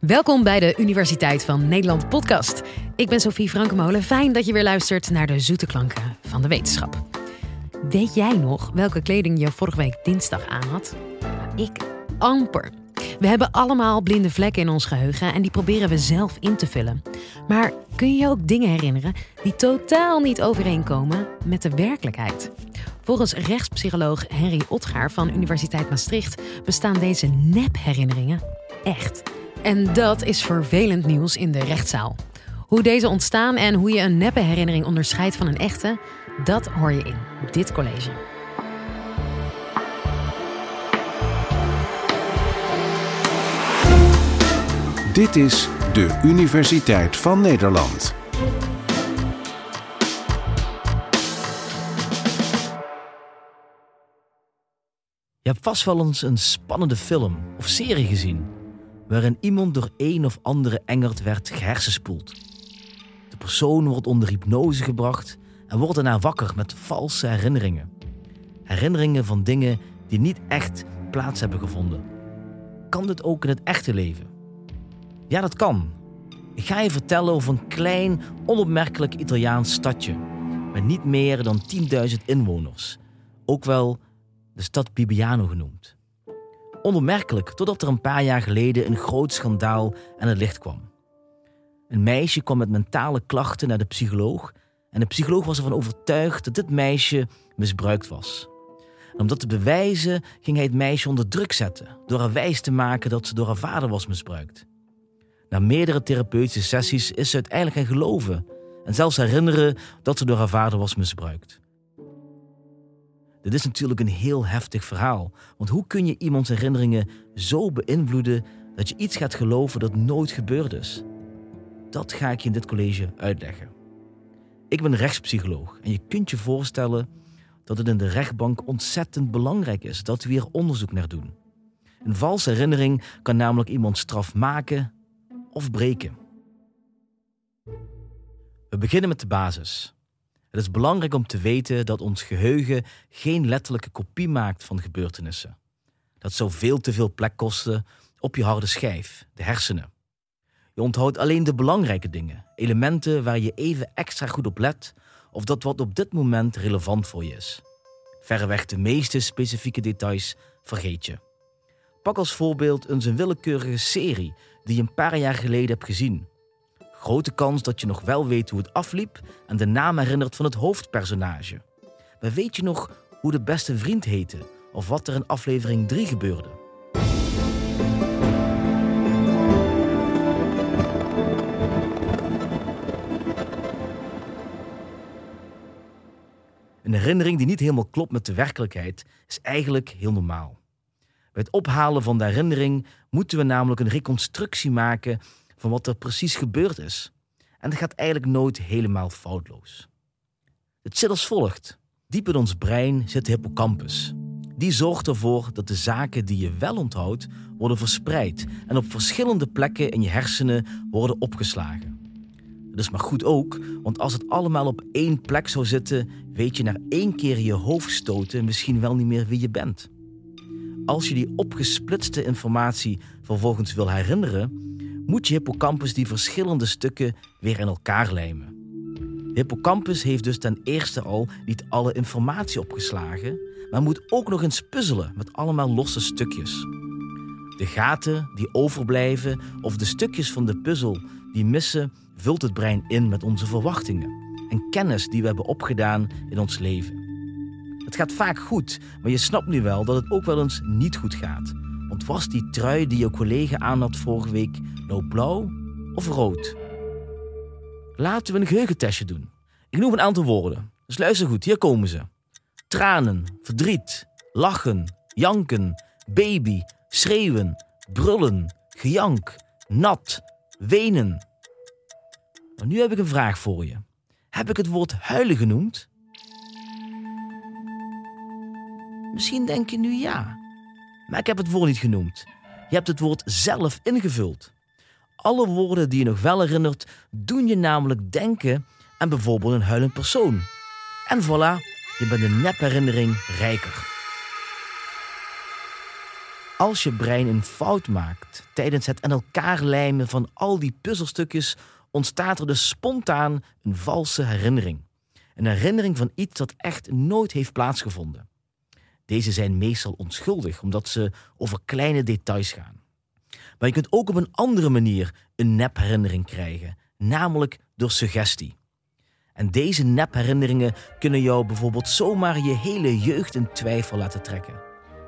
Welkom bij de Universiteit van Nederland podcast. Ik ben Sophie Frankemolen. Fijn dat je weer luistert naar de zoete klanken van de wetenschap. Weet jij nog welke kleding je vorige week dinsdag aan had? Ik amper. We hebben allemaal blinde vlekken in ons geheugen en die proberen we zelf in te vullen. Maar kun je ook dingen herinneren die totaal niet overeenkomen met de werkelijkheid? Volgens rechtspsycholoog Henry Otgaar van Universiteit Maastricht bestaan deze nepherinneringen echt. En dat is vervelend nieuws in de rechtszaal. Hoe deze ontstaan en hoe je een neppe herinnering onderscheidt van een echte, dat hoor je in dit college. Dit is de Universiteit van Nederland. Je hebt vast wel eens een spannende film of serie gezien, waarin iemand door een of andere engert werd gehersenspoeld. De persoon wordt onder hypnose gebracht en wordt daarna wakker met valse herinneringen. Herinneringen van dingen die niet echt plaats hebben gevonden. Kan dit ook in het echte leven? Ja, dat kan. Ik ga je vertellen over een klein, onopmerkelijk Italiaans stadje met niet meer dan 10.000 inwoners. Ook wel de stad Bibbiano genoemd. Onopmerkelijk totdat er een paar jaar geleden een groot schandaal aan het licht kwam. Een meisje kwam met mentale klachten naar de psycholoog en de psycholoog was ervan overtuigd dat dit meisje misbruikt was. En om dat te bewijzen ging hij het meisje onder druk zetten door haar wijs te maken dat ze door haar vader was misbruikt. Na meerdere therapeutische sessies is ze uiteindelijk gaan geloven en zelfs herinneren dat ze door haar vader was misbruikt. Dit is natuurlijk een heel heftig verhaal, want hoe kun je iemands herinneringen zo beïnvloeden dat je iets gaat geloven dat nooit gebeurd is? Dat ga ik je in dit college uitleggen. Ik ben rechtspsycholoog en je kunt je voorstellen dat het in de rechtbank ontzettend belangrijk is dat we hier onderzoek naar doen. Een valse herinnering kan namelijk iemand straf maken of breken. We beginnen met de basis. Het is belangrijk om te weten dat ons geheugen geen letterlijke kopie maakt van gebeurtenissen. Dat zou veel te veel plek kosten op je harde schijf, de hersenen. Je onthoudt alleen de belangrijke dingen, elementen waar je even extra goed op let of dat wat op dit moment relevant voor je is. Verreweg de meeste specifieke details vergeet je. Pak als voorbeeld eens een willekeurige serie die je een paar jaar geleden hebt gezien. Grote kans dat je nog wel weet hoe het afliep en de naam herinnert van het hoofdpersonage. Maar weet je nog hoe de beste vriend heette of wat er in aflevering 3 gebeurde? Een herinnering die niet helemaal klopt met de werkelijkheid is eigenlijk heel normaal. Bij het ophalen van de herinnering moeten we namelijk een reconstructie maken van wat er precies gebeurd is. En dat gaat eigenlijk nooit helemaal foutloos. Het zit als volgt. Diep in ons brein zit de hippocampus. Die zorgt ervoor dat de zaken die je wel onthoudt worden verspreid en op verschillende plekken in je hersenen worden opgeslagen. Dat is maar goed ook, want als het allemaal op één plek zou zitten, weet je na één keer je hoofd stoten misschien wel niet meer wie je bent. Als je die opgesplitste informatie vervolgens wil herinneren, moet je hippocampus die verschillende stukken weer in elkaar lijmen. De hippocampus heeft dus ten eerste al niet alle informatie opgeslagen, maar moet ook nog eens puzzelen met allemaal losse stukjes. De gaten die overblijven of de stukjes van de puzzel die missen, vult het brein in met onze verwachtingen en kennis die we hebben opgedaan in ons leven. Het gaat vaak goed, maar je snapt nu wel dat het ook wel eens niet goed gaat. Want was die trui die je collega aan had vorige week nou blauw of rood? Laten we een geheugentestje doen. Ik noem een aantal woorden. Dus luister goed, hier komen ze. Tranen, verdriet, lachen, janken, baby, schreeuwen, brullen, gejank, nat, wenen. Maar nu heb ik een vraag voor je. Heb ik het woord huilen genoemd? Misschien denk je nu ja. Maar ik heb het woord niet genoemd. Je hebt het woord zelf ingevuld. Alle woorden die je nog wel herinnert, doen je namelijk denken aan bijvoorbeeld een huilend persoon. En voilà, je bent een nepherinnering rijker. Als je brein een fout maakt tijdens het aan elkaar lijmen van al die puzzelstukjes, ontstaat er dus spontaan een valse herinnering. Een herinnering van iets dat echt nooit heeft plaatsgevonden. Deze zijn meestal onschuldig omdat ze over kleine details gaan. Maar je kunt ook op een andere manier een nepherinnering krijgen, namelijk door suggestie. En deze nepherinneringen kunnen jou bijvoorbeeld zomaar je hele jeugd in twijfel laten trekken.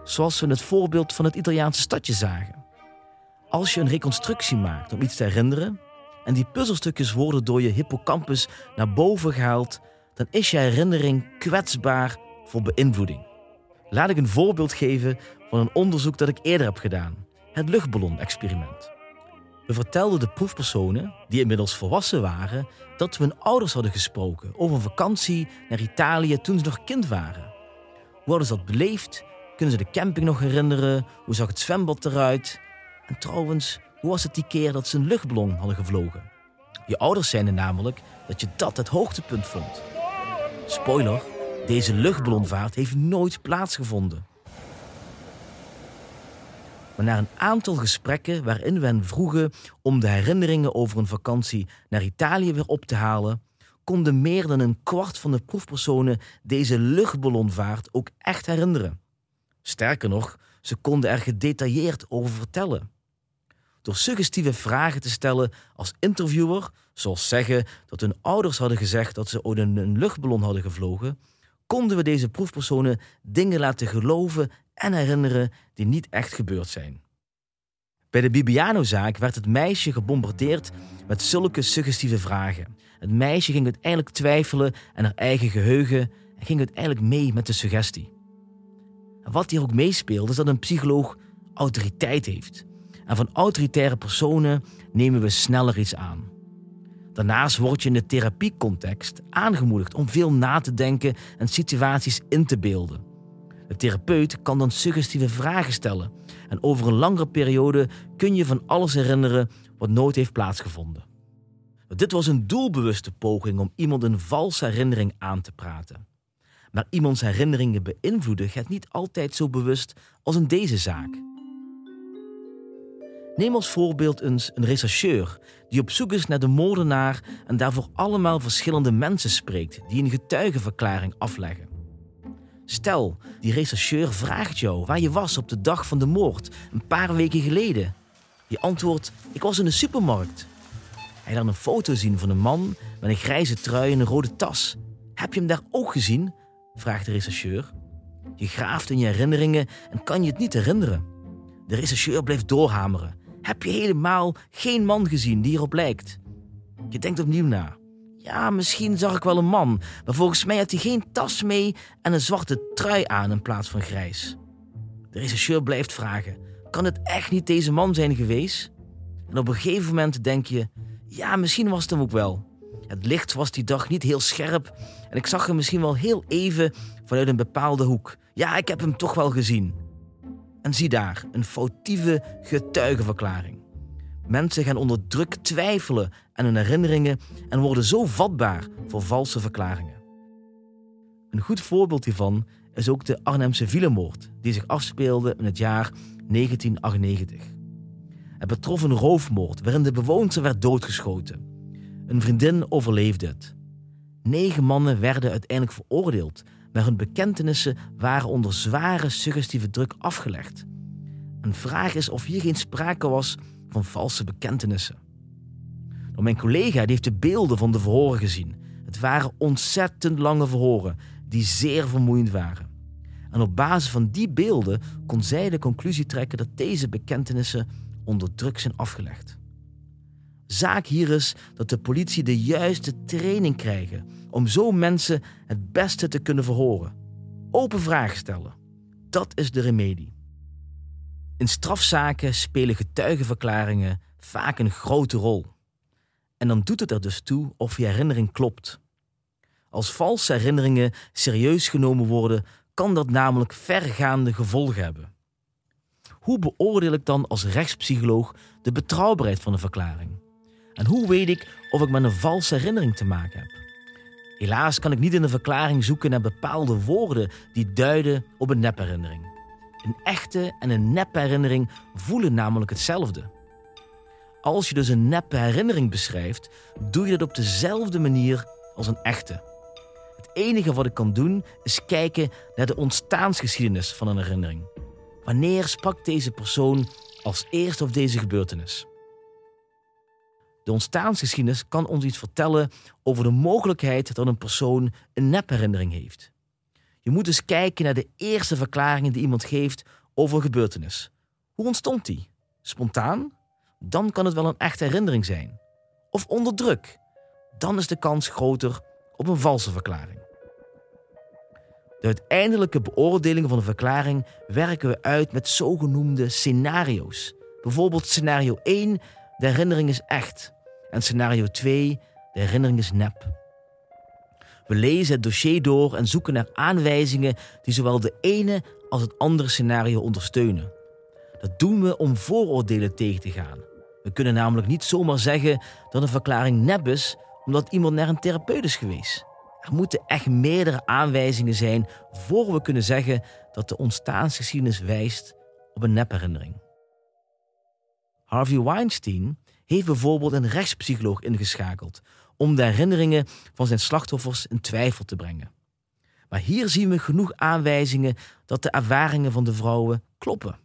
Zoals we in het voorbeeld van het Italiaanse stadje zagen. Als je een reconstructie maakt om iets te herinneren en die puzzelstukjes worden door je hippocampus naar boven gehaald, dan is je herinnering kwetsbaar voor beïnvloeding. Laat ik een voorbeeld geven van een onderzoek dat ik eerder heb gedaan: het luchtballon-experiment. We vertelden de proefpersonen, die inmiddels volwassen waren, dat we hun ouders hadden gesproken over een vakantie naar Italië toen ze nog kind waren. Hoe hadden ze dat beleefd? Kunnen ze de camping nog herinneren? Hoe zag het zwembad eruit? En trouwens, hoe was het die keer dat ze een luchtballon hadden gevlogen? Je ouders zeiden namelijk dat je dat het hoogtepunt vond. Spoiler, deze luchtballonvaart heeft nooit plaatsgevonden. Maar na een aantal gesprekken waarin we hen vroegen om de herinneringen over een vakantie naar Italië weer op te halen, konden meer dan een kwart van de proefpersonen deze luchtballonvaart ook echt herinneren. Sterker nog, ze konden er gedetailleerd over vertellen. Door suggestieve vragen te stellen als interviewer, zoals zeggen dat hun ouders hadden gezegd dat ze ooit een luchtballon hadden gevlogen, konden we deze proefpersonen dingen laten geloven en herinneren die niet echt gebeurd zijn. Bij de Bibiano-zaak werd het meisje gebombardeerd met zulke suggestieve vragen. Het meisje ging uiteindelijk twijfelen aan haar eigen geheugen en ging uiteindelijk mee met de suggestie. Wat hier ook meespeelt is dat een psycholoog autoriteit heeft. En van autoritaire personen nemen we sneller iets aan. Daarnaast word je in de therapiecontext aangemoedigd om veel na te denken en situaties in te beelden. De therapeut kan dan suggestieve vragen stellen en over een langere periode kun je van alles herinneren wat nooit heeft plaatsgevonden. Dit was een doelbewuste poging om iemand een valse herinnering aan te praten. Maar iemands herinneringen beïnvloeden gaat niet altijd zo bewust als in deze zaak. Neem als voorbeeld eens een rechercheur die op zoek is naar de moordenaar en daarvoor allemaal verschillende mensen spreekt die een getuigenverklaring afleggen. Stel, die rechercheur vraagt jou waar je was op de dag van de moord, een paar weken geleden. Je antwoordt: Ik was in de supermarkt. Hij laat een foto zien van een man met een grijze trui en een rode tas. Heb je hem daar ook gezien? vraagt de rechercheur. Je graaft in je herinneringen en kan je het niet herinneren. De rechercheur blijft doorhameren. Heb je helemaal geen man gezien die erop lijkt? Je denkt opnieuw na. Ja, misschien zag ik wel een man, maar volgens mij had hij geen tas mee en een zwarte trui aan in plaats van grijs. De rechercheur blijft vragen: kan het echt niet deze man zijn geweest? En op een gegeven moment denk je: ja, misschien was het hem ook wel. Het licht was die dag niet heel scherp en ik zag hem misschien wel heel even vanuit een bepaalde hoek. Ja, ik heb hem toch wel gezien. En zie daar, een foutieve getuigenverklaring. Mensen gaan onder druk twijfelen aan hun herinneringen en worden zo vatbaar voor valse verklaringen. Een goed voorbeeld hiervan is ook de Arnhemse villamoord, die zich afspeelde in het jaar 1998. Het betrof een roofmoord waarin de bewoonster werd doodgeschoten. Een vriendin overleefde het. Negen mannen werden uiteindelijk veroordeeld, maar hun bekentenissen waren onder zware suggestieve druk afgelegd. Een vraag is of hier geen sprake was van valse bekentenissen. Nou, mijn collega die heeft de beelden van de verhoren gezien. Het waren ontzettend lange verhoren die zeer vermoeiend waren. En op basis van die beelden kon zij de conclusie trekken dat deze bekentenissen onder druk zijn afgelegd. Zaak hier is dat de politie de juiste training krijgen om zo mensen het beste te kunnen verhoren. Open vragen stellen. Dat is de remedie. In strafzaken spelen getuigenverklaringen vaak een grote rol. En dan doet het er dus toe of je herinnering klopt. Als valse herinneringen serieus genomen worden, kan dat namelijk vergaande gevolgen hebben. Hoe beoordeel ik dan als rechtspsycholoog de betrouwbaarheid van een verklaring? En hoe weet ik of ik met een valse herinnering te maken heb? Helaas kan ik niet in een verklaring zoeken naar bepaalde woorden die duiden op een nepherinnering. Een echte en een nep herinnering voelen namelijk hetzelfde. Als je dus een neppe herinnering beschrijft, doe je dat op dezelfde manier als een echte. Het enige wat ik kan doen is kijken naar de ontstaansgeschiedenis van een herinnering. Wanneer sprak deze persoon als eerste over deze gebeurtenis? De ontstaansgeschiedenis kan ons iets vertellen over de mogelijkheid dat een persoon een nepherinnering heeft. Je moet dus kijken naar de eerste verklaringen die iemand geeft over een gebeurtenis. Hoe ontstond die? Spontaan? Dan kan het wel een echte herinnering zijn. Of onder druk? Dan is de kans groter op een valse verklaring. De uiteindelijke beoordeling van een verklaring werken we uit met zogenoemde scenario's. Bijvoorbeeld scenario 1, de herinnering is echt. En scenario 2, de herinnering is nep. We lezen het dossier door en zoeken naar aanwijzingen die zowel de ene als het andere scenario ondersteunen. Dat doen we om vooroordelen tegen te gaan. We kunnen namelijk niet zomaar zeggen dat een verklaring nep is omdat iemand naar een therapeut is geweest. Er moeten echt meerdere aanwijzingen zijn voor we kunnen zeggen dat de ontstaansgeschiedenis wijst op een nepherinnering. Harvey Weinstein heeft bijvoorbeeld een rechtspsycholoog ingeschakeld om de herinneringen van zijn slachtoffers in twijfel te brengen. Maar hier zien we genoeg aanwijzingen dat de ervaringen van de vrouwen kloppen.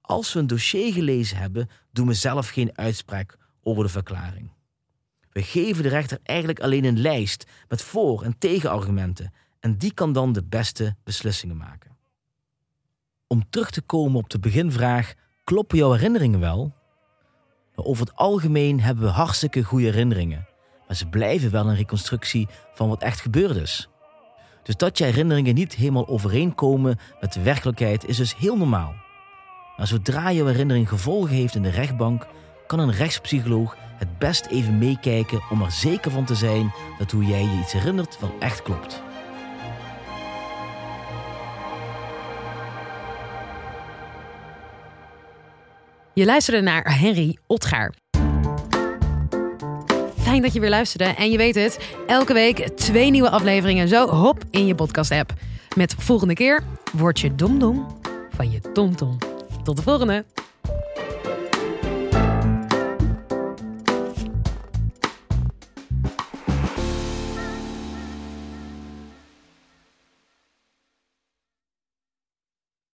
Als we een dossier gelezen hebben, doen we zelf geen uitspraak over de verklaring. We geven de rechter eigenlijk alleen een lijst met voor- en tegenargumenten en die kan dan de beste beslissingen maken. Om terug te komen op de beginvraag: kloppen jouw herinneringen wel? Over het algemeen hebben we hartstikke goede herinneringen, maar ze blijven wel een reconstructie van wat echt gebeurd is. Dus dat je herinneringen niet helemaal overeenkomen met de werkelijkheid is dus heel normaal. Maar zodra je herinnering gevolgen heeft in de rechtbank, kan een rechtspsycholoog het best even meekijken om er zeker van te zijn dat hoe jij je iets herinnert wel echt klopt. Je luisterde naar Henry Otgaar. Fijn dat je weer luisterde. En je weet het, elke week twee nieuwe afleveringen zo hop in je podcast-app. Met volgende keer word je domdom van je tomtom. Tot de volgende!